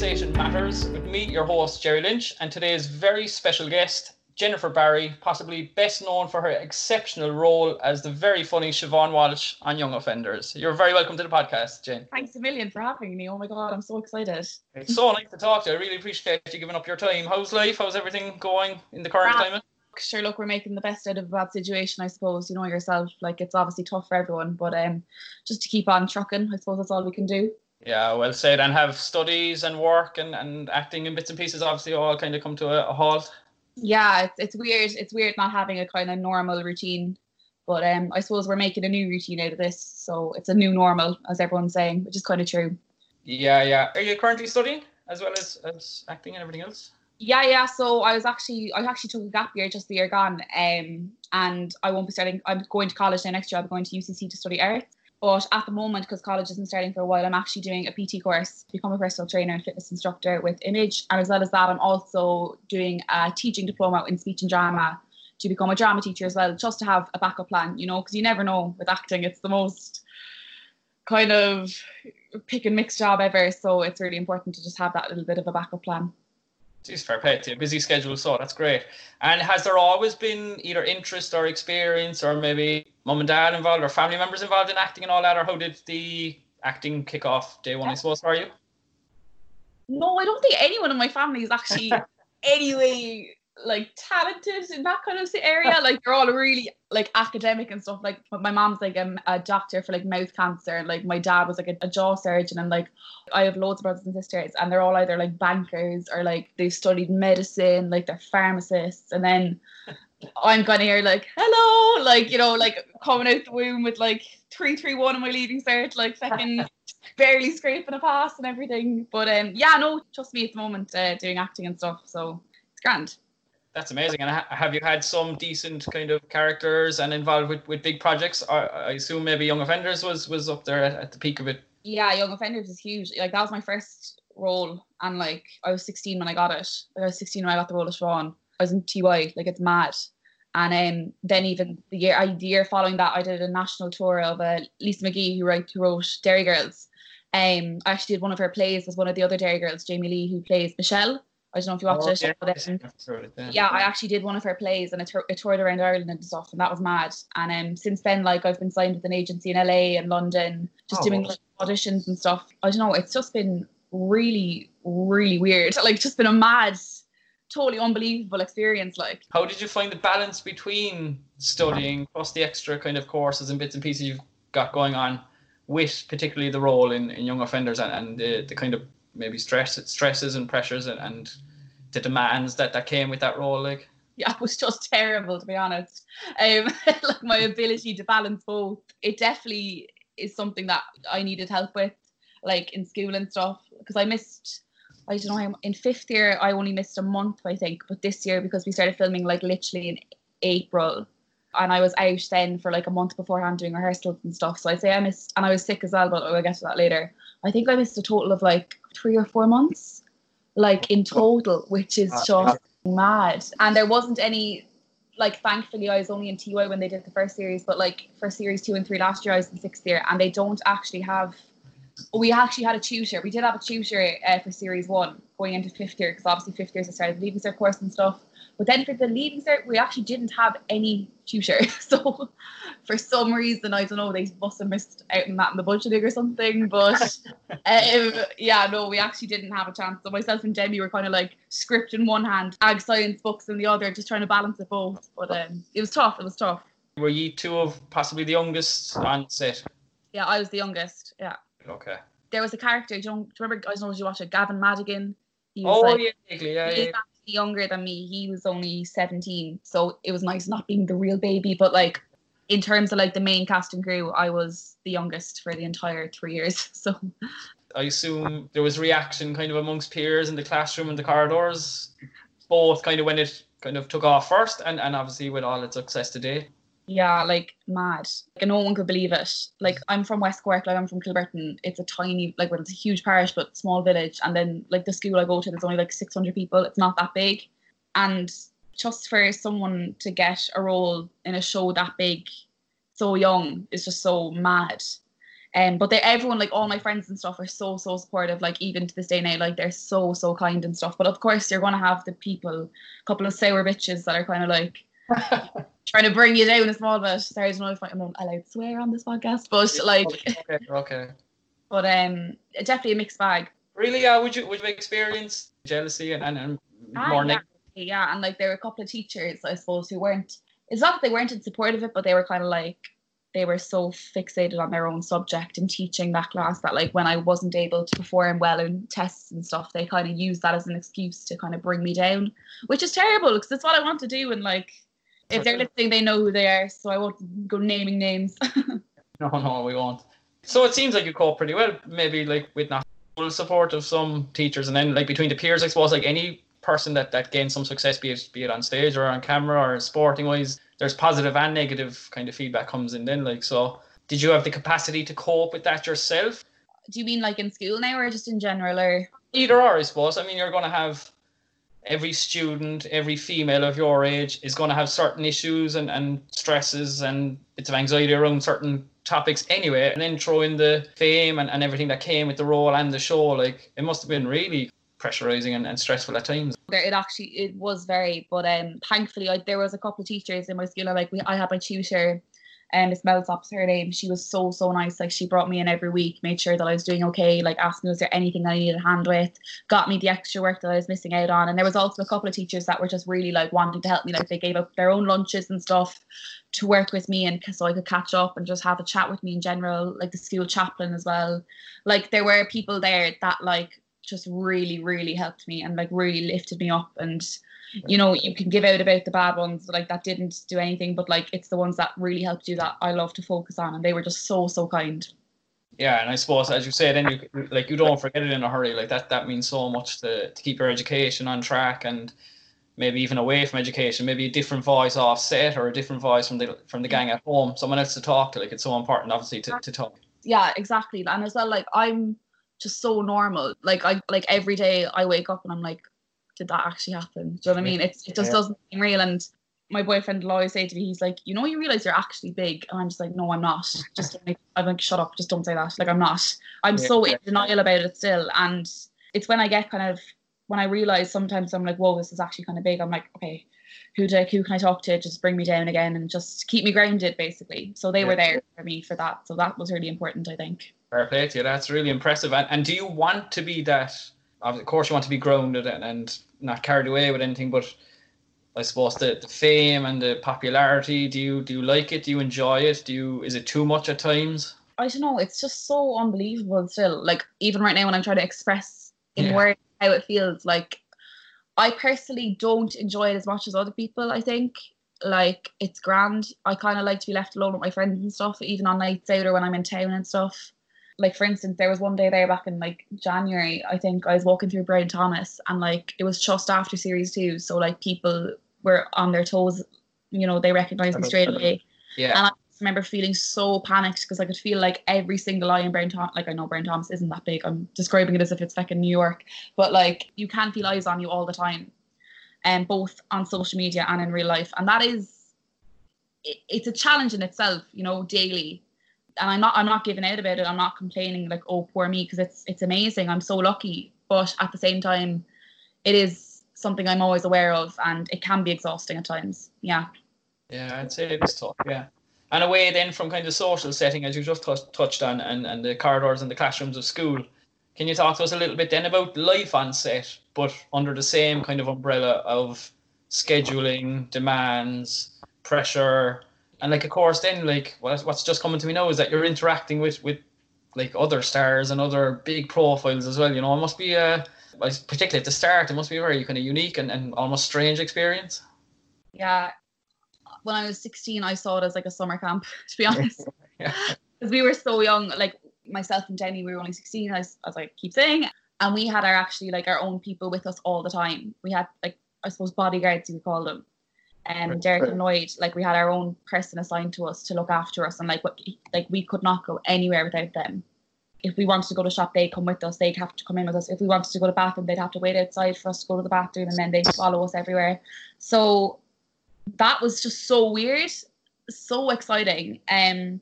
Conversation Matters with me, your host, Jerry Lynch, and today's very special guest, Jennifer Barry, possibly best known for her exceptional role as the very funny Siobhan Walsh on Young Offenders. You're very welcome to the podcast, Jen. Thanks a million for having me. Oh my God, I'm so excited. It's so nice to talk to you. I really appreciate you giving up your time. How's life? How's everything going in the current Grant. climate? Sure, look, we're making the best out of a bad situation, I suppose. You know yourself, like it's obviously tough for everyone, but um, just to keep on trucking, I suppose that's all we can do. Yeah, well said. And have studies and work and, and acting and bits and pieces obviously all kind of come to a, a halt. Yeah, it's, it's weird. It's weird not having a kind of normal routine, but um, I suppose we're making a new routine out of this, so it's a new normal, as everyone's saying, which is kind of true. Yeah, yeah. Are you currently studying as well as, as acting and everything else? Yeah, yeah. So I was actually, I actually took a gap year just the year gone, um, and I won't be starting. I'm going to college now next year. I'm going to UCC to study art. But at the moment, because college isn't starting for a while, I'm actually doing a PT course to become a personal trainer and fitness instructor with Image. And as well as that, I'm also doing a teaching diploma in speech and drama to become a drama teacher as well, just to have a backup plan, you know, because you never know with acting, it's the most kind of pick and mix job ever. So it's really important to just have that little bit of a backup plan. Jeez, fair play to you. Busy schedule, so that's great. And has there always been either interest or experience, or maybe mum and dad involved, or family members involved in acting and all that, or how did the acting kick off day one? I suppose for you. No, I don't think anyone in my family is actually anyway like talented in that kind of area. Like they're all really like academic and stuff. Like my mom's like a, a doctor for like mouth cancer, and like my dad was like a, a jaw surgeon, and like I have loads of brothers and sisters, and they're all either like bankers or like they've studied medicine, like they're pharmacists, and then I'm kind of here like hello, like you know, like coming out the womb with like three three one in my leaving cert, like second. barely scraping a pass and everything but um yeah no trust me at the moment uh, doing acting and stuff so it's grand That's amazing. And ha- have you had some decent kind of characters and involved with, with big projects? I, assume maybe Young Offenders was was up there at, at the peak of it. yeah, Young Offenders is huge. Like that was my first role, and like I was 16 when I got it. Like I was 16 when I got the role of Siobhan. I was in TY, like it's mad. And um, then even the year, I, the year following that, I did a national tour of uh, Lisa McGee, who wrote, who wrote Derry Girls. Um, I actually did one of her plays with one of the other Derry Girls, Jamie Lee, who plays Michelle. I don't know if you watched Oh, it. yeah, but, um, I yeah. yeah, I actually did one of her plays and it, tour- it toured around Ireland and stuff, and that was mad. And um, since then, like I've been signed with an agency in LA and London, just Oh, doing like, auditions and stuff. I don't know, it's just been really, really weird. Like, just been a mad, totally unbelievable experience. Like, How did you find the balance between studying plus the extra kind of courses and bits and pieces you've got going on with particularly the role in, in young offenders and, and the, the kind of maybe stress stresses and pressures and, and the demands that, that came with that role like yeah, it was just terrible to be honest. Um, like my ability to balance both, it definitely is something that I needed help with, like in school and stuff. Because I missed, I don't know, in fifth year I only missed a month, I think. But this year because we started filming like literally in April, and I was out then for like a month beforehand doing rehearsals and stuff. So I'd say I missed, and I was sick as well, but we'll get to that later. I think I missed a total of like three or four months, like in total, which is just mad. And there wasn't any, like, thankfully, I was only in TY when they did the first series, but like for series two and three last year, I was in sixth year, and they don't actually have. We actually had a tutor. We did have a tutor uh, for series one going into fifth year because obviously fifth years I started the leaving cert course and stuff. But then for the leaving cert, we actually didn't have any tutor. So for some reason, I don't know, they must have missed out on that in the budgeting or something. But um, yeah, no, we actually didn't have a chance. So myself and Demi were kind of like script in one hand, ag science books in the other, just trying to balance it both. But um, it was tough. It was tough. were you two of possibly the youngest on set Yeah, I was the youngest. Yeah, okay there was a character. Do you, do you remember? I don't know. Did you watch it? Gavin Madigan. He was oh like, yeah yeah, yeah. Younger than me. He was only 17. So it was nice not being the real baby. But like in terms of like the main cast and crew, I was the youngest for the entire three years. So I assume there was reaction kind of amongst peers in the classroom and the corridors both kind of when it kind of took off first and, and obviously with all its success today yeah, like mad. Like no one could believe it. Like I'm from West Cork, like I'm from Kilbrittain. It's a tiny, like well, it's a huge parish, but small village. And then like the school I go to, there's only like 600 people. It's not that big. And just for someone to get a role in a show that big, so young, is just so mad. Um, but they everyone like all my friends and stuff are so so supportive. Like even to this day now, like they're so so kind and stuff. But of course, you're gonna have the people, a couple of sour bitches that are kind of like trying to bring you down a small bit. Sorry, I don't know if I'm allowed to swear on this podcast, but like, okay, okay. but um, definitely a mixed bag. Really? Yeah. Would you would you experience jealousy and and, and Ah, more yeah, negative? yeah, and like there were a couple of teachers, I suppose, who weren't. It's not that they weren't in support of it, but they were kind of like they were so fixated on their own subject and teaching that class that like when I wasn't able to perform well in tests and stuff, they kind of used that as an excuse to kind of bring me down, which is terrible because it's what I want to do. And like, if they're listening, they know who they are, so I won't go naming names. No, no, we won't. So it seems like you cope pretty well. Maybe like with not full support of some teachers, and then like between the peers, I suppose like any person that that gains some success, be it be it on stage or on camera or sporting wise, there's positive and negative kind of feedback comes in. Then like so, did you have the capacity to cope with that yourself? do you mean like in school now or just in general or? Either or, I suppose. I mean, you're going to have every student, every female of your age is going to have certain issues and, and stresses and bits of anxiety around certain topics anyway. And then throw in the fame and, and everything that came with the role and the show. Like, it must have been really pressurizing and, and stressful at times. it actually it was very but um thankfully I, there was a couple of teachers in my school I, like we I had my tutor and Miss Mellsop's her name. She was so so nice. Like she brought me in every week made sure that I was doing okay like asked me was there anything that I needed a hand with? Got me the extra work that I was missing out on. And there was also a couple of teachers that were just really like wanting to help me. Like they gave up their own lunches and stuff to work with me and so I could catch up and just have a chat with me in general like the school chaplain as well. Like there were people there that like just really really helped me and like really lifted me up and you know you can give out about the bad ones like that didn't do anything but like it's the ones that really helped you that I love to focus on and they were just so so kind Yeah, and I suppose as you say, then you like you don't forget it in a hurry. Like that that means so much to, to keep your education on track and maybe even away from education, maybe a different voice offset or a different voice from the from the gang at home, someone else to talk to. Like it's so important obviously to, to talk. yeah exactly and as well like I'm just so normal like I like every day I wake up and I'm like did that actually happen. Do you know what I mean? It's, it just Yeah. doesn't seem real. And my boyfriend will always say to me he's like you know you realize you're actually big. And I'm just like no I'm not. Just like, I'm like shut up. Just don't say that. Like I'm not. I'm Yeah. so in denial about it still. And it's when I get kind of when I realize sometimes I'm like whoa this is actually kind of big. I'm like okay who do I, who can I talk to? Just bring me down again and just keep me grounded basically. So they were there for me for that. So that was really important I think. Fair play to you. That's really impressive. And, and do you want to be that? Of course, you want to be grounded and, and not carried away with anything. But I suppose the, the fame and the popularity. Do you do you like it? Do you enjoy it? Do you? Is it too much at times? I don't know. It's just so unbelievable still. Like even right now when I'm trying to express in Yeah. words how it feels, like I personally don't enjoy it as much as other people, I think. Like it's grand. I kinda like to be left alone with my friends and stuff, even on nights out or when I'm in town and stuff. Like for instance, there was one day there back in like January, I think I was walking through Brown Thomas and like it was just after series two. So like people were on their toes, you know, they recognized me straight away Yeah. and I remember feeling so panicked because I could feel like every single eye in Brown Thomas. Like I know Brown Thomas isn't that big. I'm describing it as if it's like in New York, but like you can feel eyes on you all the time, and both on social media and in real life, and that is, it, it's a challenge in itself, you know, daily. And I'm not, I'm not giving out about it. I'm not complaining like, oh, poor me, because it's, it's amazing. I'm so lucky, but at the same time, it is something I'm always aware of, and it can be exhausting at times. Yeah. Yeah, I'd say it is tough. Yeah. And away then from kind of social setting, as you just touched touched on, and, and the corridors and the classrooms of school, can you talk to us a little bit then about life on set, but under the same kind of umbrella of scheduling, demands, pressure, and like of course then like what, what's just coming to me now is that you're interacting with with like other stars and other big profiles as well. You know, it must be a particularly at the start, it must be a very kind of unique and, and almost strange experience. yeah when i was 16 i saw it as like a summer camp to be honest Yeah. because we were so young like myself and jenny we were only 16 as, as i keep saying and we had our actually like our own people with us all the time we had like i suppose bodyguards you would call them um Right, derek right. and lloyd like we had our own person assigned to us to look after us and like what like we could not go anywhere without them if we wanted to go to shop they'd come with us they'd have to come in with us if we wanted to go to the bathroom they'd have to wait outside for us to go to the bathroom and then they'd follow us everywhere so that was just so weird so exciting um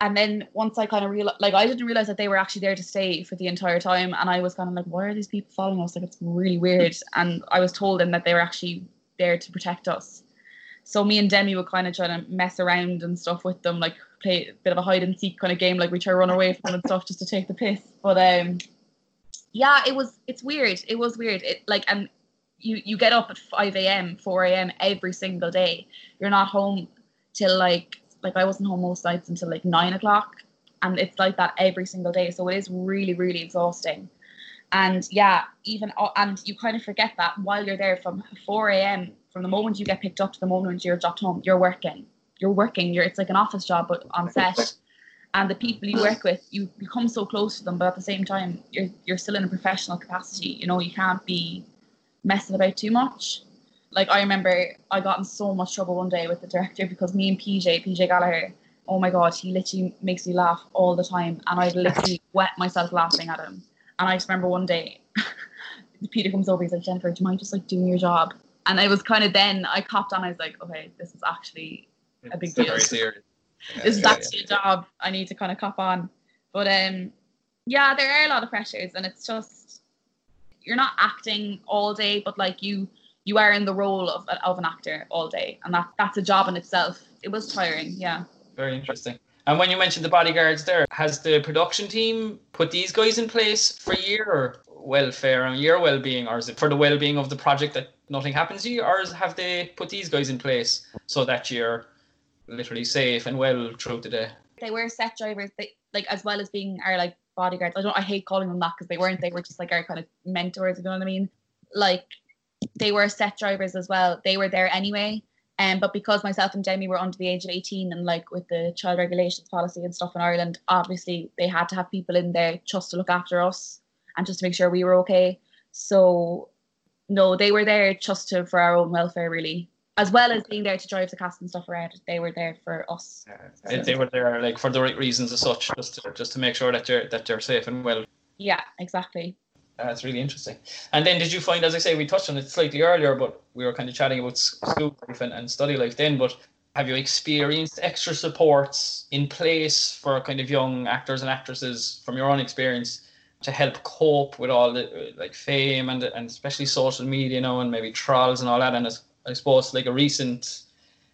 and then once I kind of realized, like, I didn't realize that they were actually there to stay for the entire time. And I was kind of like, why are these people following us? Like, it's really weird. And I was told them that they were actually there to protect us. So me and Demi would kind of try to mess around and stuff with them, like play a bit of a hide and seek kind of game, like we try to run away from them and stuff just to take the piss. But um, yeah, it was it's weird. It was weird. It like and you you get up at five a.m., four a.m. every single day. You're not home till like like I wasn't home most nights until like nine o'clock, and it's like that every single day. So it is really really exhausting. And yeah, even uh, and you kind of forget that while you're there from 4 a.m. from the moment you get picked up to the moment you're dropped home, you're working. You're working. You're it's like an office job but on set. And the people you work with, you become so close to them, but at the same time, you're you're still in a professional capacity. You know, you can't be messing about too much. Like I remember I got in so much trouble one day with the director because me and PJ, PJ Gallagher, oh my god, he literally makes me laugh all the time and I literally wet myself laughing at him. And I just remember one day Peter comes over, he's like, Jennifer, do you mind just like doing your job? And I was kind of then I copped on, I was like, okay, this is actually a big deal. this is yeah, actually yeah. a job I need to kind of cop on. But um yeah, there are a lot of pressures and it's just you're not acting all day, but like you you are in the role of, of an actor all day and that that's a job in itself it was tiring yeah very interesting and when you mentioned the bodyguards there has the production team put these guys in place for your welfare and your well-being or is it for the well-being of the project that nothing happens to you or have they put these guys in place so that you're literally safe and well throughout the day they were set drivers they like as well as being our like bodyguards i don't i hate calling them that because they weren't they were just like our kind of mentors you know what i mean like they were set drivers as well. They were there anyway. Um, but because myself and Demi were under the age of 18 and like with the child regulations policy and stuff in Ireland, obviously they had to have people in there just to look after us and just to make sure we were okay. So no, they were there just to for our own welfare really. As well as being there to drive the cast and stuff around, they were there for us. Yeah, they were there like for the right reasons as such, just to just to make sure that you're that you're safe and well. Yeah, exactly. Uh, That's really interesting. And then did you find, as I say, we touched on it slightly earlier, but we were kind of chatting about school life and, and study life then, but have you experienced extra supports in place for kind of young actors and actresses from your own experience to help cope with all the uh, like fame and and especially social media you know and maybe trials and all that and I suppose like a recent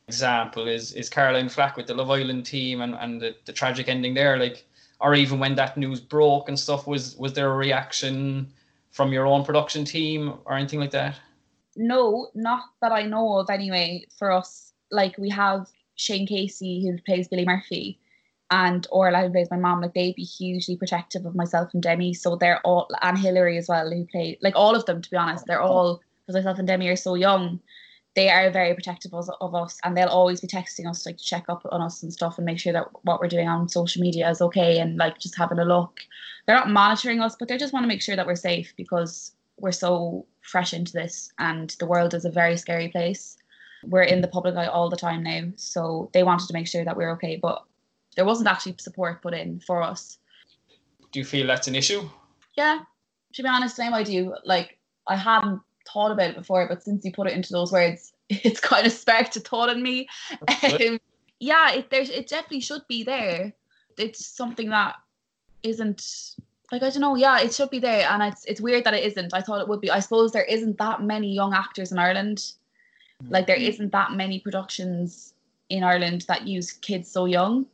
example is is Caroline Flack with the Love Island team and, and the, the tragic ending there like or even when that news broke and stuff was was there a reaction from your own production team or anything like that? No not that i know of anyway for us. Like we have shane casey who plays billy murphy and Orla who plays my mom. Like they'd be hugely protective of myself and demi. So they're all and hillary as well who play like all of them to be honest. They're all because myself and demi are so young they are very protective of, of, us and they'll always be texting us like to check up on us and stuff and make sure that what we're doing on social media is okay and like just having a look. They're not monitoring us but they just want to make sure that we're safe because we're so fresh into this and the world is a very scary place. We're in the public eye all the time now so they wanted to make sure that we're okay but there wasn't actually support put in for us. Do you feel that's an issue? Yeah. To be honest same i do. Like i hadn't thought about it before, but since you put it into those words, it's kind of sparked a thought in me. Um, yeah, it there's it definitely should be there. It's something that isn't like I don't know. Yeah, it should be there, and it's it's weird that it isn't. I thought it would be. I suppose there isn't that many young actors in Ireland. Like there mm-hmm. isn't that many productions in Ireland that use kids so young.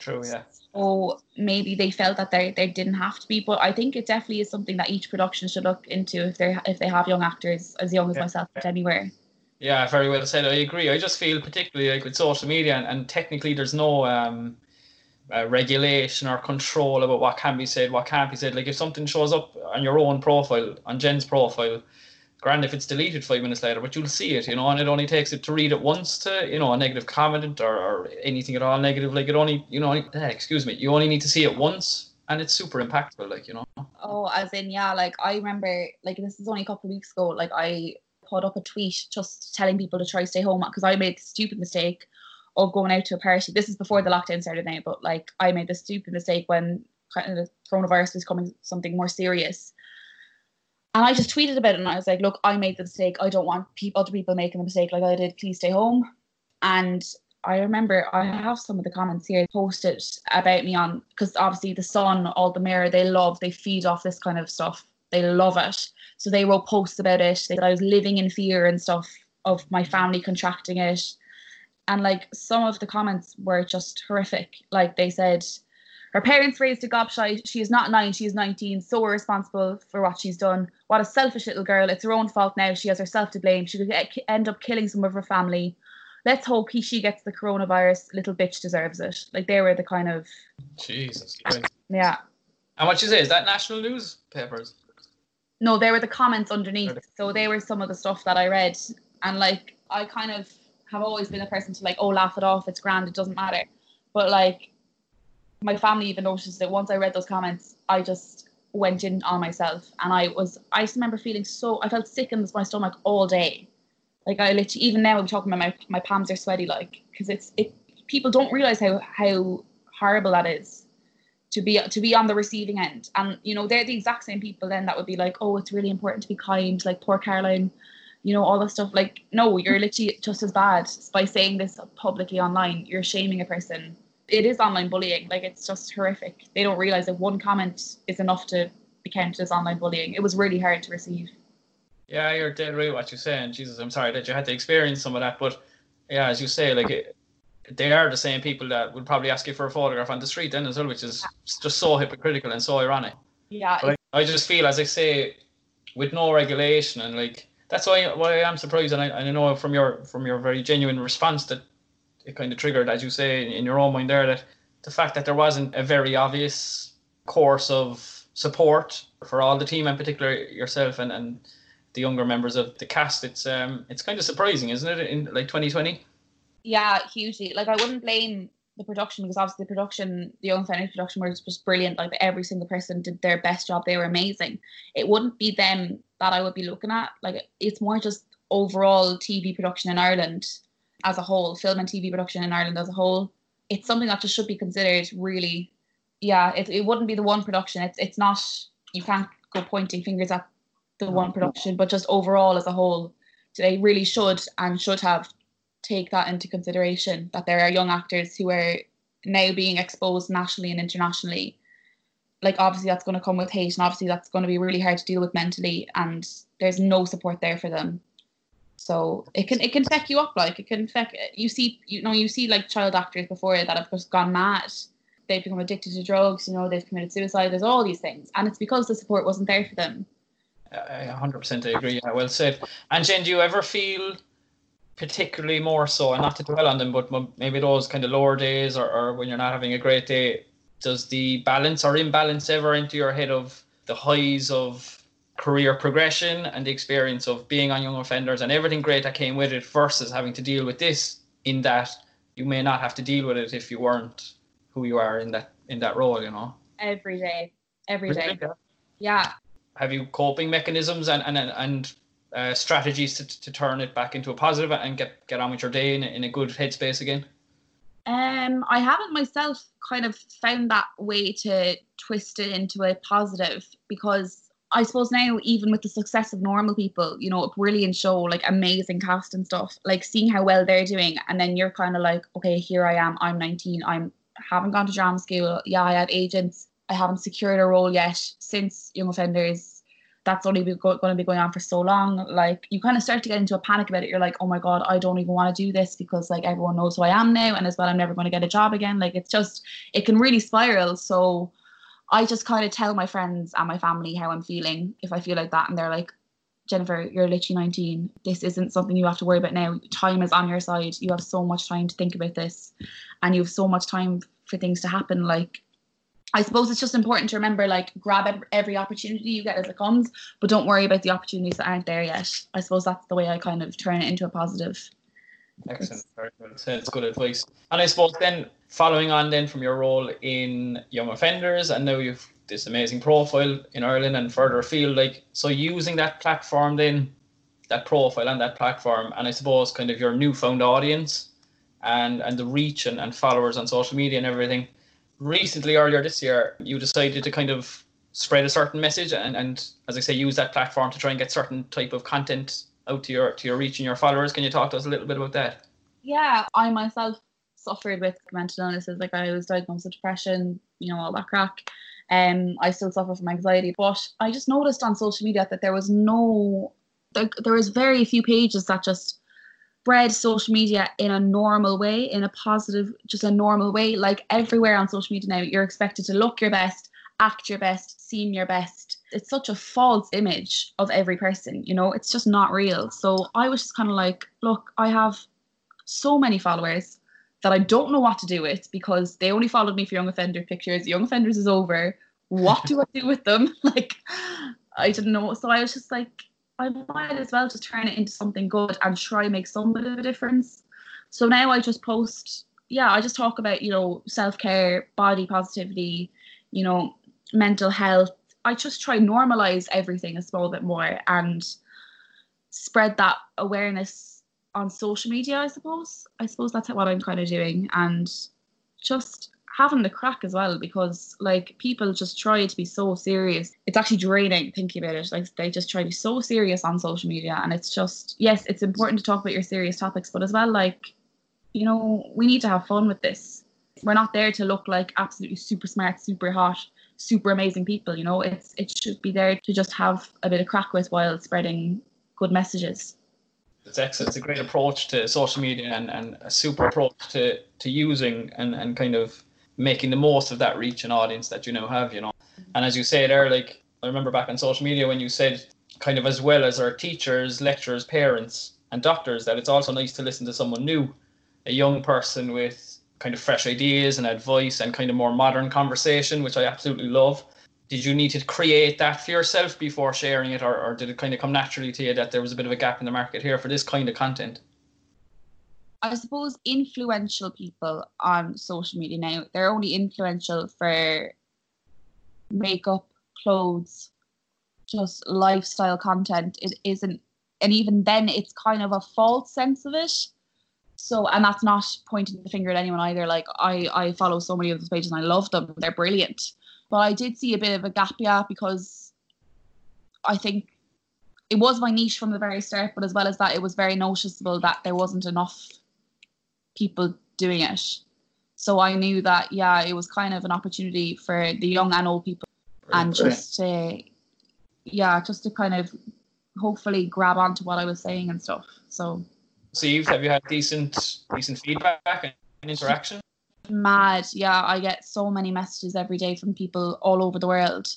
True. Yeah. So maybe they felt that they they didn't have to be, but I think it definitely is something that each production should look into if they if they have young actors as young as yeah. myself anywhere. Yeah, very well said. I agree. I just feel particularly like with social media and, and technically there's no um, uh, regulation or control about what can be said, what can't be said. Like if something shows up on your own profile, on Jen's profile, grand if it's deleted five minutes later, but you'll see it, you know, and it only takes it to read it once to, you know, a negative comment or, or anything at all negative. Like it only, you know, eh, excuse me, you only need to see it once and it's super impactful, like, you know. Oh, as in, yeah, like I remember, like this is only a couple of weeks ago, like I put up a tweet just telling people to try stay home because I made the stupid mistake of going out to a party. This is before the lockdown started now, but like I made the stupid mistake when kind of the coronavirus was coming something more serious and I just tweeted about it and I was like, look, I made the mistake. I don't want people, other people making the mistake like I did. Please stay home. And I remember I have some of the comments here posted about me on because obviously the Sun, all the Mirror, they love, they feed off this kind of stuff. They love it. So they wrote posts about it. They said I was living in fear and stuff of my family contracting it. And like some of the comments were just horrific. Like they said, her parents raised a gobshite. She is not nine, she is 19, so responsible for what she's done. What a selfish little girl. It's her own fault now. She has herself to blame. She could get, end up killing some of her family. Let's hope he, she gets the coronavirus. Little bitch deserves it. Like they were the kind of. Jesus. Yeah. And what you say, is that national newspapers? No, they were the comments underneath. So they were some of the stuff that I read. And like, I kind of have always been a person to like, oh, laugh it off. It's grand. It doesn't matter. But like, my family even noticed that once I read those comments, I just went in on myself, and I was I just remember feeling so I felt sick in my stomach all day. Like I literally even now I'm talking about my my palms are sweaty like because it's it people don't realize how how horrible that is to be to be on the receiving end. And you know they're the exact same people then that would be like oh it's really important to be kind like poor Caroline you know all that stuff. Like no you're literally just as bad by saying this publicly online. You're shaming a person it is online bullying. Like it's just horrific. They don't realize that one comment is enough to be counted as online bullying. It was really hard to receive. Yeah, you're dead right what you're saying. Jesus, I'm sorry that you had to experience some of that, but yeah, as you say, like it, they are the same people that would probably ask you for a photograph on the street then as well, which is just so hypocritical and so ironic. Yeah. But I, I just feel, as I say, with no regulation and like that's why why I am surprised, and I, and I know from your from your very genuine response that it kind of triggered, as you say, in your own mind there, that the fact that there wasn't a very obvious course of support for all the team, in particular yourself and, and the younger members of the cast, it's um it's kind of surprising, isn't it, in like 2020? Yeah, hugely. Like I wouldn't blame the production because obviously the production, the Young Offenders production was just brilliant. Like every single person did their best job. They were amazing. It wouldn't be them that I would be looking at. Like it's more just overall TV production in Ireland as a whole, film and TV production in Ireland as a whole, it's something that just should be considered really. Yeah, it, it wouldn't be the one production. It's it's not. You can't go pointing fingers at the one production, but just overall as a whole, they really should and should have take that into consideration that there are young actors who are now being exposed nationally and internationally. Like obviously that's going to come with hate, and obviously that's going to be really hard to deal with mentally, and there's no support there for them. So it can it can fuck you up like it can fuck you see you know you see like child actors before that have just gone mad. They've become addicted to drugs, you know, they've committed suicide, there's all these things. And it's because the support wasn't there for them. I 100% I agree. Yeah, well said. And Jen, do you ever feel particularly more so, and not to dwell on them, but maybe those kind of lower days or, or when you're not having a great day, does the balance or imbalance ever into your head of the highs of career progression and the experience of being on young offenders and everything great that came with it versus having to deal with this in that you may not have to deal with it if you weren't who you are in that in that role you know? Every day. Every day. Yeah. Have you coping mechanisms and and and uh, strategies to, to turn it back into a positive and get get on with your day in, in a good headspace again? Um i haven't myself kind of found that way to twist it into a positive because I suppose now, even with the success of normal people, you know, a brilliant show, like amazing cast and stuff, like seeing how well they're doing, and then you're kind of like, okay, here I am, I'm 19, I'm haven't gone to drama school. Yeah, I have agents. I haven't secured a role yet since Young Offenders. That's only going to be going on for so long. Like you kind of start to get into a panic about it. You're like, oh my god, I don't even want to do this because like everyone knows who I am now, and as well, I'm never going to get a job again. Like it's just, it can really spiral. So I just kind of tell my friends and my family how I'm feeling if I feel like that, and they're like, Jennifer, you're literally 19. This isn't something you have to worry about now. Time is on your side. You have so much time to think about this, and you have so much time for things to happen. Like, I suppose it's just important to remember, like, grab every opportunity you get as it comes, but don't worry about the opportunities that aren't there yet. I suppose that's the way I kind of turn it into a positive. Excellent. Very good. It's good advice. And I suppose then following on then from your role in young offenders and now you've this amazing profile in Ireland and further afield, like so using that platform then that profile and that platform and I suppose kind of your newfound audience and and the reach and, and followers on social media and everything. Recently earlier this year you decided to kind of spread a certain message and, and as I say use that platform to try and get certain type of content out to your to your reach and your followers. Can you talk to us a little bit about that? Yeah, I myself suffered with mental illnesses. Like I was diagnosed with depression, you know, all that crack. Um, I still suffer from anxiety, but I just noticed on social media that there was no, there, there was very few pages that just spread social media in a normal way, in a positive, just a normal way. Like everywhere on social media now, you're expected to look your best, act your best, seem your best. It's such a false image of every person, you know, it's just not real. So I was just kind of like, look, I have so many followers that I don't know what to do with because they only followed me for Young Offender pictures. Young Offenders is over. What do I do with them? Like, I didn't know. So I was just like, I might as well just turn it into something good and try and make some bit of a difference. So now I just post, yeah, I just talk about, you know, self care, body positivity, you know, mental health. I just try normalize everything a small bit more and spread that awareness on social media, I suppose. I suppose that's what I'm kind of doing. And just having the crack as well because like people just try to be so serious it's actually draining thinking about it like they just try to be so serious on social media and it's just yes it's important to talk about your serious topics but as well like you know we need to have fun with this we're not there to look like absolutely super smart super hot super amazing people you know it's it should be there to just have a bit of crack with while spreading good messages it's excellent. It's a great approach to social media and, and a super approach to, to using and, and kind of making the most of that reach and audience that you now have, you know. And as you say there, like I remember back on social media when you said kind of as well as our teachers, lecturers, parents and doctors that it's also nice to listen to someone new, a young person with kind of fresh ideas and advice and kind of more modern conversation, which I absolutely love. Did you need to create that for yourself before sharing it, or, or did it kind of come naturally to you that there was a bit of a gap in the market here for this kind of content? I suppose influential people on social media now, they're only influential for makeup, clothes, just lifestyle content. It isn't, and even then, it's kind of a false sense of it. So, and that's not pointing the finger at anyone either. Like, I, I follow so many of those pages and I love them, they're brilliant. But I did see a bit of a gap, yeah, because I think it was my niche from the very start, but as well as that, it was very noticeable that there wasn't enough people doing it. So I knew that yeah, it was kind of an opportunity for the young and old people, and just to yeah, just to kind of hopefully grab onto what I was saying and stuff. So. Steve, have you had decent decent feedback and interaction? Mad, yeah. I get so many messages every day from people all over the world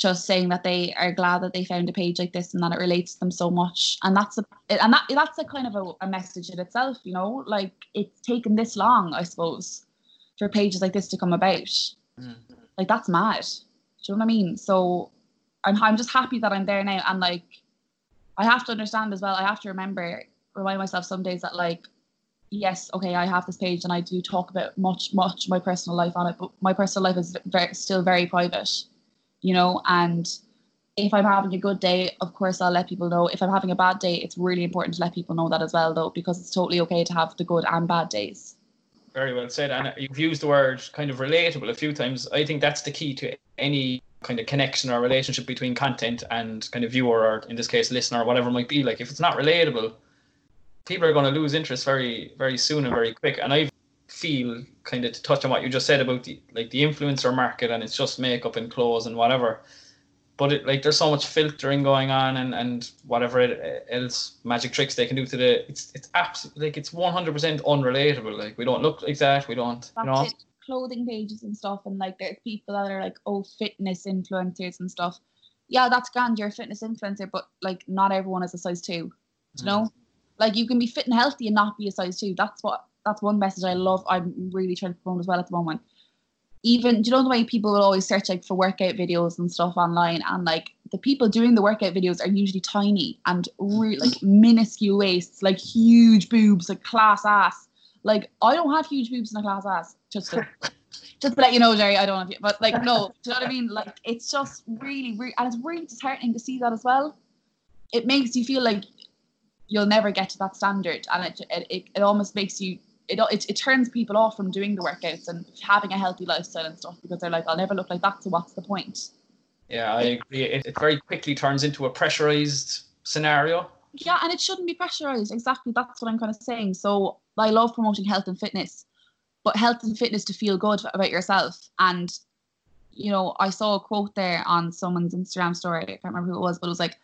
just saying that they are glad that they found a page like this and that it relates to them so much and that's a and that that's a kind of a, a message in itself you know like it's taken this long i suppose for pages like this to come about mm. like that's mad do you know what i mean so I'm, I'm just happy that i'm there now and like i have to understand as well i have to remember remind myself some days that like yes okay i have this page and i do talk about much much my personal life on it but my personal life is very, still very private you know, and if I'm having a good day, of course I'll let people know. If I'm having a bad day, it's really important to let people know that as well, though, because it's totally okay to have the good and bad days. Very well said. And you've used the word kind of relatable a few times. I think that's the key to any kind of connection or relationship between content and kind of viewer, or in this case, listener, or whatever it might be. Like if it's not relatable, people are going to lose interest very, very soon and very quick. And I feel kind of to touch on what you just said about the like the influencer market and it's just makeup and clothes and whatever. But it, like there's so much filtering going on and and whatever it, else magic tricks they can do to the it's it's absolutely like it's 100% unrelatable. Like we don't look like that. We don't you know? Clothing pages and stuff and like there's people that are like oh fitness influencers and stuff. Yeah that's grand. You're a fitness influencer but like not everyone is a size two mm. you know like you can be fit and healthy and not be a size two that's what that's one message I love. I'm really trying to promote as well at the moment. Even do you know the way people will always search like for workout videos and stuff online, and like the people doing the workout videos are usually tiny and really like minuscule waists, like huge boobs, like class ass. Like I don't have huge boobs and a class ass. Just to, just to let you know, Jerry, I don't have, but like no, do you know what I mean? Like it's just really, really, and it's really disheartening to see that as well. It makes you feel like you'll never get to that standard, and it it, it almost makes you it, it, it turns people off from doing the workouts and having a healthy lifestyle and stuff because they're like, I'll never look like that. So what's the point? Yeah, I agree. It, it very quickly turns into a pressurized scenario. Yeah, and it shouldn't be pressurized. Exactly. That's what I'm kind of saying. So I love promoting health and fitness, but health and fitness to feel good about yourself. And you know, I saw a quote there on someone's Instagram story. I can't remember who it was, but it was like,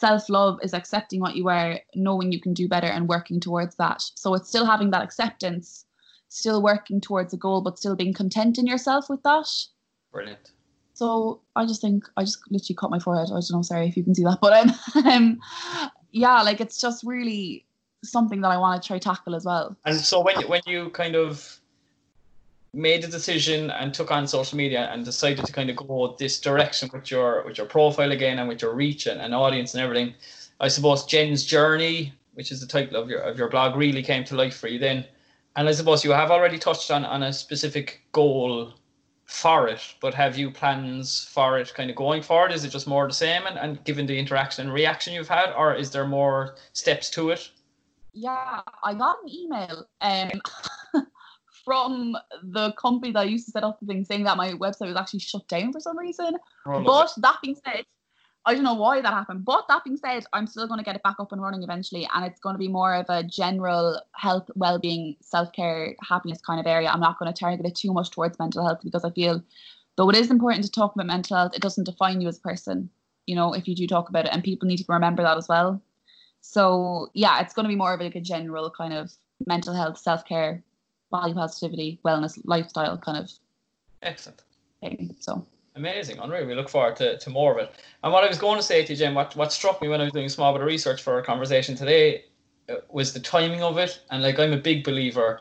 self love is accepting what you are, knowing you can do better, and working towards that. So it's still having that acceptance, still working towards a goal, but still being content in yourself with that. Brilliant. So I just think I just literally cut my forehead. I don't know, sorry if you can see that, but um, um yeah, like it's just really something that I want to try tackle as well. And so when when you kind of made the decision and took on social media and decided to kind of go this direction with your with your profile again and with your reach and, and audience and everything, I suppose Jen's journey, which is the title of your of your blog, really came to life for you then. And I suppose you have already touched on on a specific goal for it, but have you plans for it kind of going forward? Is it just more the same and, and given the interaction and reaction you've had, or is there more steps to it? Yeah, I got an email um from the company that I used to set up the thing saying that my website was actually shut down for some reason. Oh, but that being said, I don't know why that happened. But that being said, I'm still going to get it back up and running eventually. And it's going to be more of a general health, well being, self care, happiness kind of area. I'm not going to target it too much towards mental health because I feel, though it is important to talk about mental health, it doesn't define you as a person, you know, if you do talk about it. And people need to remember that as well. So, yeah, it's going to be more of like a general kind of mental health, self care body positivity, wellness, lifestyle kind of excellent thing. So amazing, unreal. We look forward to, to more of it. And what I was going to say to you, Jim, what, what struck me when I was doing a small bit of research for our conversation today uh, was the timing of it. And like, I'm a big believer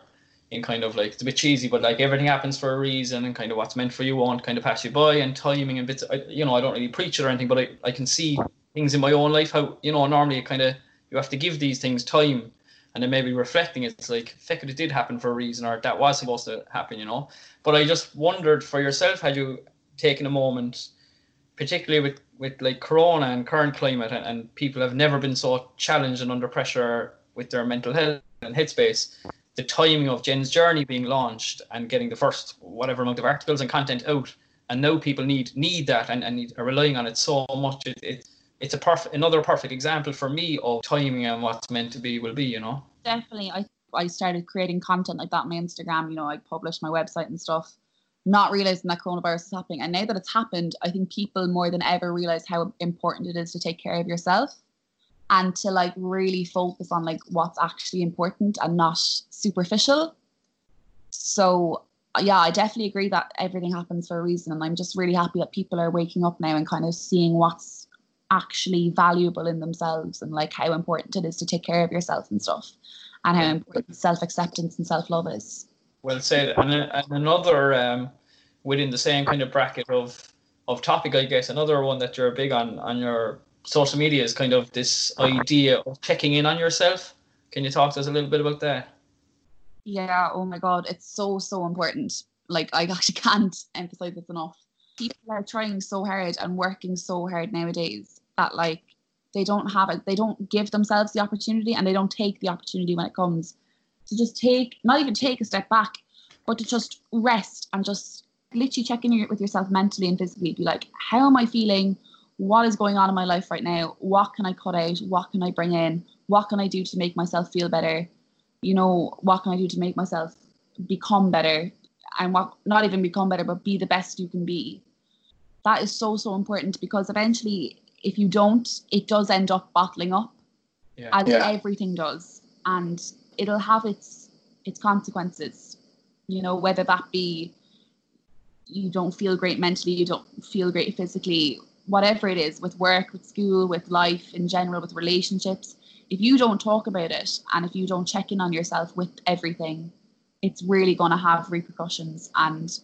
in kind of like, it's a bit cheesy, but like everything happens for a reason and kind of what's meant for you won't kind of pass you by and timing and bits, I, you know, I don't really preach it or anything, but I, I can see things in my own life, how, you know, normally kind of, you have to give these things time and then maybe reflecting it's like feck it did happen for a reason or that was supposed to happen you know? But i just wondered for yourself had you taken a moment particularly with with like corona and current climate and, and people have never been so challenged and under pressure with their mental health and headspace the timing of jen's journey being launched and getting the first whatever amount of articles and content out and now people need need that and, and are relying on it so much it, it it's a perfect another perfect example for me of timing and what's meant to be will be you know? Definitely. I i started creating content like that on my instagram you know i published my website and stuff not realizing that coronavirus is happening. And now that it's happened i think people more than ever realize how important it is to take care of yourself and to like really focus on like what's actually important and not superficial. So yeah, I definitely agree that everything happens for a reason, and I'm just really happy that people are waking up now and kind of seeing what's actually valuable in themselves and like how important it is to take care of yourself and stuff and how important self-acceptance and self-love is. Well said. And, and another um, within the same kind of bracket of of topic i guess another one that you're big on on your social media is kind of this idea of checking in on yourself. Can you talk to us a little bit about that? Yeah. Oh my god. It's so so important. Like i actually can't emphasize this enough. People are trying so hard and working so hard nowadays that like they don't have it they don't give themselves the opportunity and they don't take the opportunity when it comes. To just take not even take a step back but to just rest and just literally check in with yourself mentally and physically. Be like how am i feeling? What is going on in my life right now? What can i cut out? What can i bring in? What can i do to make myself feel better? You know what can i do to make myself become better? And what not even become better but be the best you can be. That is so so important because eventually if you don't, it does end up bottling up, yeah. as yeah. everything does, and it'll have its its consequences. You know, whether that be you don't feel great mentally, you don't feel great physically, whatever it is, with work, with school, with life in general, with relationships. If you don't talk about it and if you don't check in on yourself with everything, it's really going to have repercussions and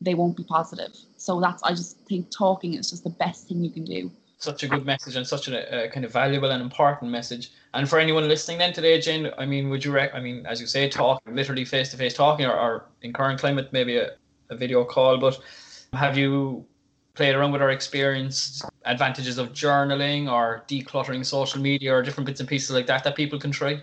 they won't be positive. So that's, I just think talking is just the best thing you can do such a good message and such a, a, kind of valuable and important message. And for anyone listening then today, Jane, I mean, would you rec- I mean, as you say, talk literally face to face talking, or, or, in current climate, maybe a, a video call. But have you played around with or experienced advantages of journaling or decluttering social media or different bits and pieces like that that people can try?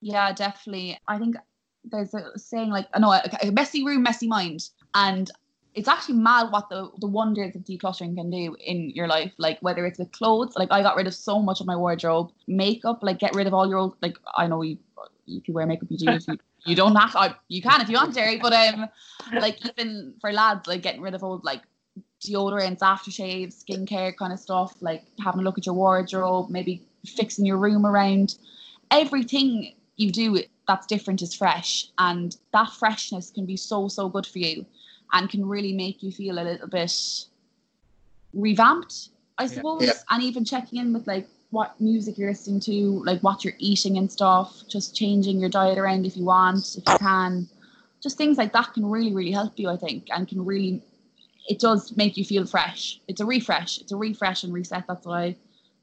Yeah, definitely. I think there's a saying like, I know, a messy room, messy mind. And it's actually mad what the, the wonders of decluttering can do in your life. Like whether it's with clothes, like I got rid of so much of my wardrobe, makeup, like get rid of all your old like I know you if you wear makeup, you do. If you, you don't have, to, you can if you want, Jerry. But um, like even for lads, like getting rid of old like deodorants, aftershaves, skincare kind of stuff, like having a look at your wardrobe, maybe fixing your room around. Everything you do that's different is fresh, and that freshness can be so so good for you, and can really make you feel a little bit revamped, I suppose. Yeah. And even checking in with like what music you're listening to, like what you're eating and stuff, just changing your diet around if you want, if you can. Just things like that can really, really help you, I think, and can really, it does make you feel fresh. It's a refresh. It's a refresh and reset. That's why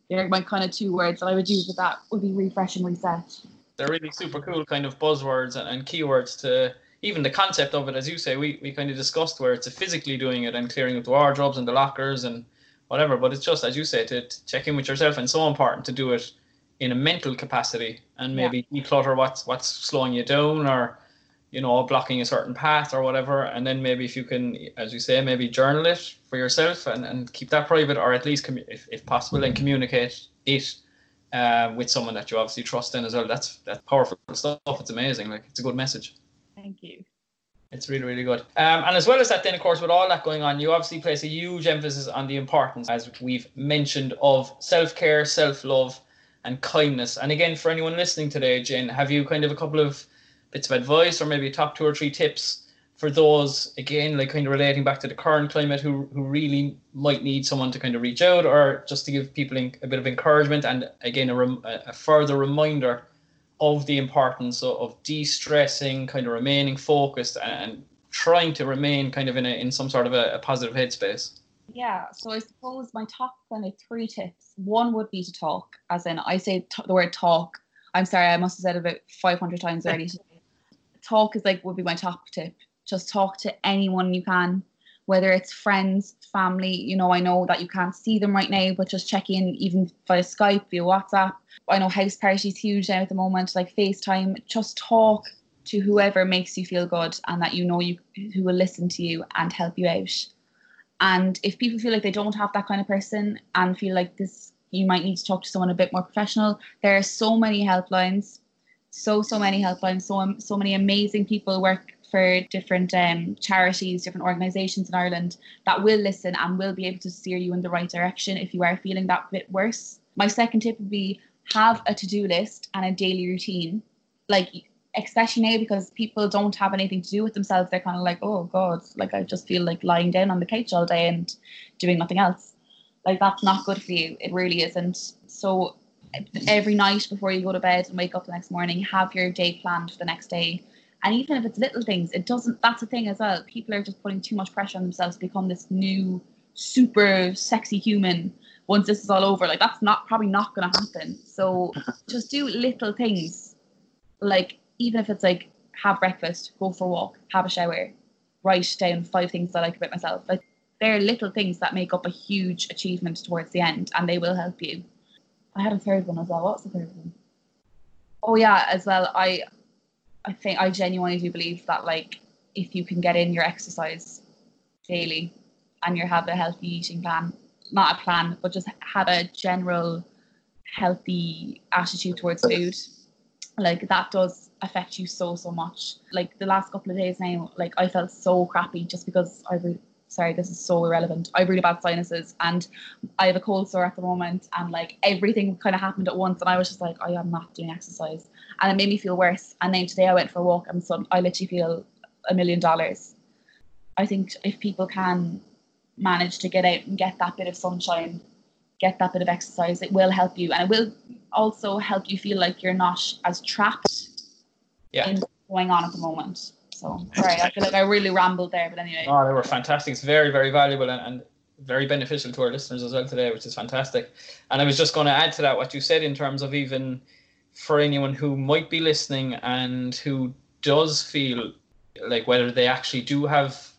they're my kind of two words that I would use with that would be refresh and reset. They're really super cool kind of buzzwords and, and keywords to even the concept of it, as you say, we, we kind of discussed where it's a physically doing it and clearing up the wardrobes and the lockers and whatever. But it's just as you say to, to check in with yourself, and so important to do it in a mental capacity and maybe yeah. declutter what's what's slowing you down or you know blocking a certain path or whatever and then maybe if you can as you say maybe journal it for yourself and, and keep that private or at least commu- if, if possible and communicate it uh, with someone that you obviously trust in as well that's that's powerful stuff it's amazing like it's a good message thank you it's really, really good. Um, and as well as that, then, of course, with all that going on, you obviously place a huge emphasis on the importance, as we've mentioned, of self care, self love, and kindness. And again, for anyone listening today, Jen, have you kind of a couple of bits of advice or maybe top two or three tips for those, again, like kind of relating back to the current climate who, who really might need someone to kind of reach out or just to give people a bit of encouragement and, again, a, rem- a further reminder of the importance of, of de-stressing, kind of remaining focused and trying to remain kind of in a, in some sort of a, a positive headspace. Yeah, so I suppose my top kind of three tips. One would be to talk, as in I say t- the word talk. I'm sorry, I must have said it about 500 times already. talk is like would be my top tip. Just talk to anyone you can whether it's friends, family, you know, I know that you can't see them right now, but just check in even via Skype, via WhatsApp. I know house parties huge now at the moment, like FaceTime. Just talk to whoever makes you feel good and that you know you who will listen to you and help you out. And if people feel like they don't have that kind of person and feel like this you might need to talk to someone a bit more professional, there are so many helplines, so so many helplines, so um, so many amazing people work for different um, charities, different organisations in Ireland that will listen and will be able to steer you in the right direction if you are feeling that bit worse. My second tip would be have a to do list and a daily routine. Like, especially now because people don't have anything to do with themselves, they're kind of like, oh God, like I just feel like lying down on the couch all day and doing nothing else. Like, that's not good for you. It really isn't. So, every night before you go to bed and wake up the next morning, have your day planned for the next day and even if it's little things, it doesn't. That's a thing as well. People are just putting too much pressure on themselves to become this new, super sexy human. Once this is all over, like that's not probably not going to happen. So just do little things, like even if it's like have breakfast, go for a walk, have a shower, write down five things I like about myself. Like they're little things that make up a huge achievement towards the end, and they will help you. I had a third one as well. What's the third one? Oh yeah, as well. I I think I genuinely do believe that like if you can get in your exercise daily and you have a healthy eating plan, not a plan, but just have a general healthy attitude towards food, like that does affect you so so much. Like the last couple of days now, like I felt so crappy just because I sorry, this is so irrelevant. I have really bad sinuses and I have a cold sore at the moment and like everything kind of happened at once and I was just like, I am not doing exercise. And it made me feel worse. And then today I went for a walk and so I literally feel a million dollars. I think if people can manage to get out and get that bit of sunshine, get that bit of exercise, it will help you. And it will also help you feel like you're not as trapped yeah. in going on at the moment. So sorry, I feel like I really rambled there, but anyway. Oh, they were fantastic. It's very, very valuable and, and very beneficial to our listeners as well today, which is fantastic. And I was just going to add to that what you said in terms of even for anyone who might be listening and who does feel like whether they actually do have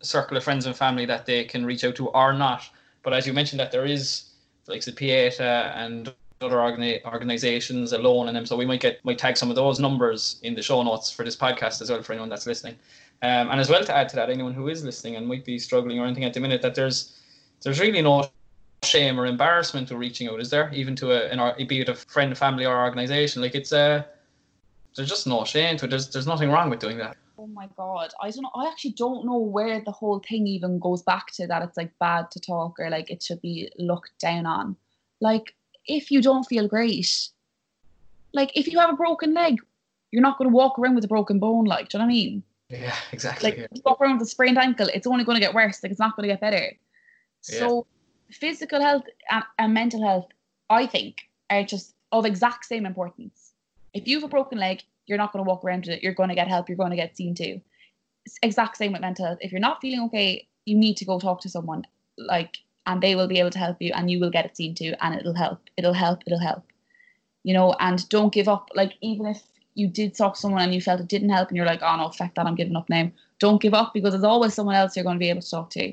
a circle of friends and family that they can reach out to or not. But as you mentioned, that there is like the Pieta and other organi- organizations alone and them. So we might get might tag some of those numbers in the show notes for this podcast as well for anyone that's listening. Um, and as well to add to that, anyone who is listening and might be struggling or anything at the minute, that there's there's really no shame or embarrassment to reaching out, is there? Even to a an be it a friend, family, or organization. Like it's a there's just no shame to it. There's there's nothing wrong with doing that. Oh my god, I don't know. I actually don't know where the whole thing even goes back to that it's like bad to talk or like it should be looked down on. Like if you don't feel great, like if you have a broken leg, you're not going to walk around with a broken bone. Like, do you know what I mean? Yeah, exactly. Like you walk around with a sprained ankle, it's only going to get worse. Like it's not going to get better. So physical health and, and mental health, I think, are just of exact same importance. If you have a broken leg, you're not going to walk around with it. You're going to get help. You're going to get seen to. It's exact same with mental health. If you're not feeling okay, you need to go talk to someone. Like, and they will be able to help you, and you will get it seen to, and it'll help. It'll help. It'll help. You know, and don't give up. Like, even if you did talk to someone and you felt it didn't help, and you're like, oh no, fuck that, I'm giving up now. Don't give up because there's always someone else you're going to be able to talk to.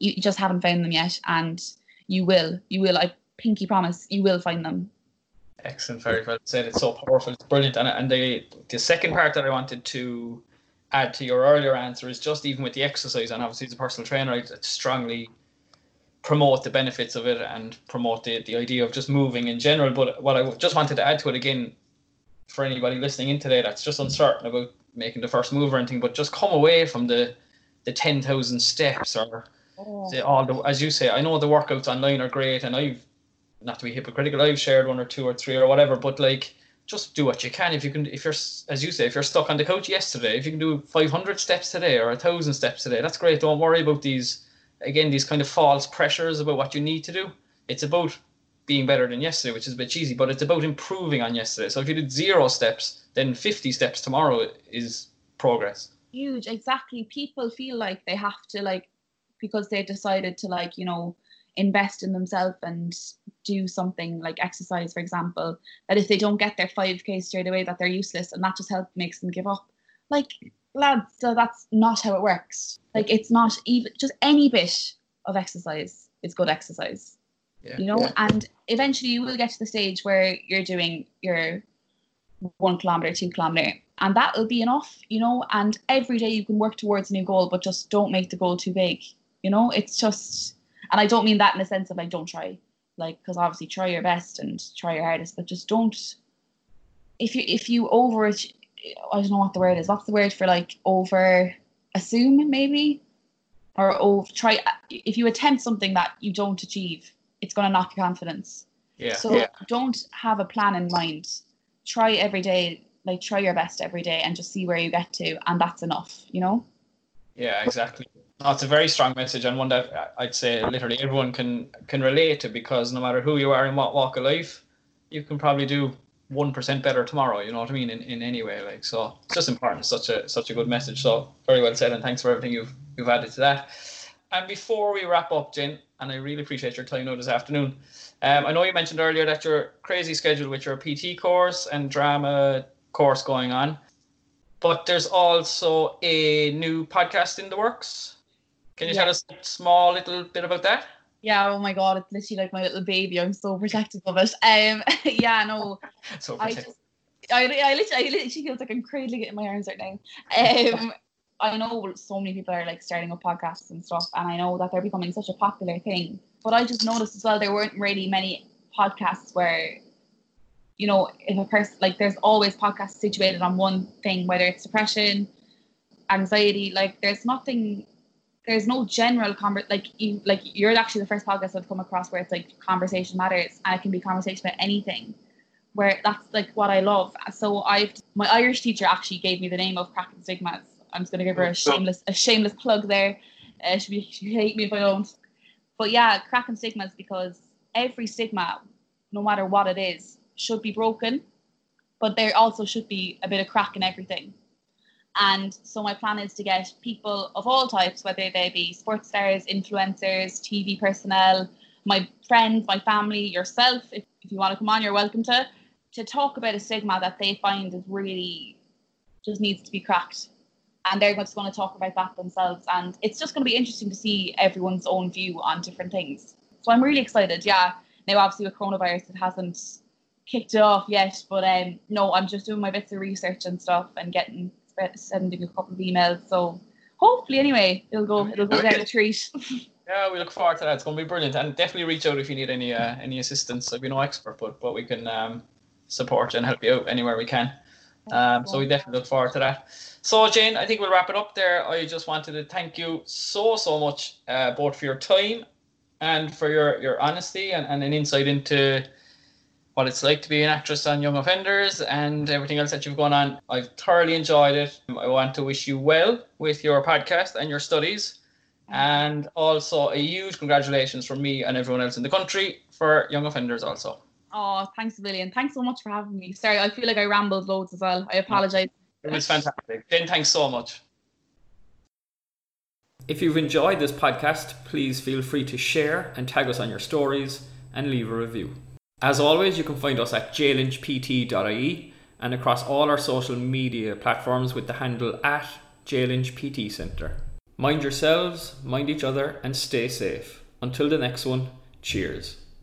You, just haven't found them yet, and you will. You will. I pinky promise, you will find them. Excellent, very well said. It's so powerful, it's brilliant. And and the the second part that I wanted to add to your earlier answer is just even with the exercise, and obviously as a personal trainer, I strongly promote the benefits of it and promote the, the idea of just moving in general. But what I just wanted to add to it again, for anybody listening in today that's just uncertain about making the first move or anything, but just come away from the the ten thousand steps or Oh. the, all the as you say. I know the workouts online are great, and I've not to be hypocritical, I've shared one or two or three or whatever, but like just do what you can. If you can, if you're as you say, if you're stuck on the couch yesterday, if you can do 500 steps today or a thousand steps today, that's great. Don't worry about these again these kind of false pressures about what you need to do. It's about being better than yesterday, which is a bit cheesy, but it's about improving on yesterday. So if you did zero steps, then 50 steps tomorrow is progress. huge exactly people feel like they have to like because they decided to like you know invest in themselves and do something like exercise for example that if they don't get their 5k straight away that they're useless and that just helps makes them give up like lads so that's not how it works. Like it's not even just any bit of exercise is good exercise. Yeah. you know? Yeah. and eventually you will get to the stage where you're doing your one kilometer two kilometer and that'll be enough you know? And every day you can work towards a new goal but just don't make the goal too big you know? It's just and i don't mean that in the sense of like don't try. Like because obviously try your best and try your hardest but just don't if you if you over i don't know what the word is what's the word for like over assume maybe or over try if you attempt something that you don't achieve it's going to knock your confidence Yeah. so yeah. don't have a plan in mind. Try every day, like try your best every day and just see where you get to and that's enough, you know? Yeah, exactly. No, it's a very strong message and one that I'd say literally everyone can can relate to because no matter who you are in what walk of life, you can probably do one percent better tomorrow. You know what I mean? In, in any way, like so, it's just important. It's such a such a good message. So very well said, and thanks for everything you've you've added to that. And before we wrap up, Jen, and I really appreciate your time now this afternoon. Um, I know you mentioned earlier that you're crazy schedule with your PT course and drama course going on, but there's also a new podcast in the works. Can you Yeah. tell us a small little bit about that? Yeah, oh my god, it's literally like my little baby. I'm so protective of it. Um yeah, no, So I just I, I literally I literally feels like I'm cradling it in my arms right now. Um I know so many people are like starting up podcasts and stuff, and I know that they're becoming such a popular thing. But I just noticed as well there weren't really many podcasts where, you know, if a person like there's always podcasts situated on one thing, whether it's depression, anxiety, like there's nothing there's no general conver like you like you're actually the first podcast I've come across where it's like conversation matters and it can be conversation about anything where that's like what I love. So I've my Irish teacher actually gave me the name of Cracking Stigmas. I'm just gonna give her a shameless a shameless plug there. Uh, she be she hate me if I don't. But yeah, Cracking Stigmas because every stigma, no matter what it is, should be broken. But there also should be a bit of crack in everything. And so my plan is to get people of all types, whether they be sports stars, influencers, TV personnel, my friends, my family, yourself, if, if you want to come on, you're welcome to, to talk about a stigma that they find is really just needs to be cracked. And they're just going to talk about that themselves. And it's just going to be interesting to see everyone's own view on different things. So I'm really excited. Yeah. Now, obviously, with coronavirus, it hasn't kicked off yet. But um, no, I'm just doing my bits of research and stuff and getting sending a couple of emails. So hopefully, anyway, it'll go it'll go down a treat. Yeah, we look forward to that. It's going to be brilliant, and definitely reach out if you need any uh, any assistance. I'd be no expert, but but we can um, support and help you out anywhere we can. Um, so we definitely look forward to that. So Jane, I think we'll wrap it up there. I just wanted to thank you so so much, uh, both for your time and for your your honesty and, and an insight into what it's like to be an actress on Young Offenders and everything else that you've gone on. I've thoroughly enjoyed it. I want to wish you well with your podcast and your studies. And also a huge congratulations from me and everyone else in the country for Young Offenders also. Oh, thanks a million. Thanks so much for having me. Sorry, I feel like I rambled loads as well. I apologize. It was fantastic. Jen, thanks so much. If you've enjoyed this podcast, please feel free to share and tag us on your stories and leave a review. As always, you can find us at jlynchpt.ie and across all our social media platforms with the handle at jlynchpt centre. Mind yourselves, mind each other, and stay safe. Until the next one, cheers.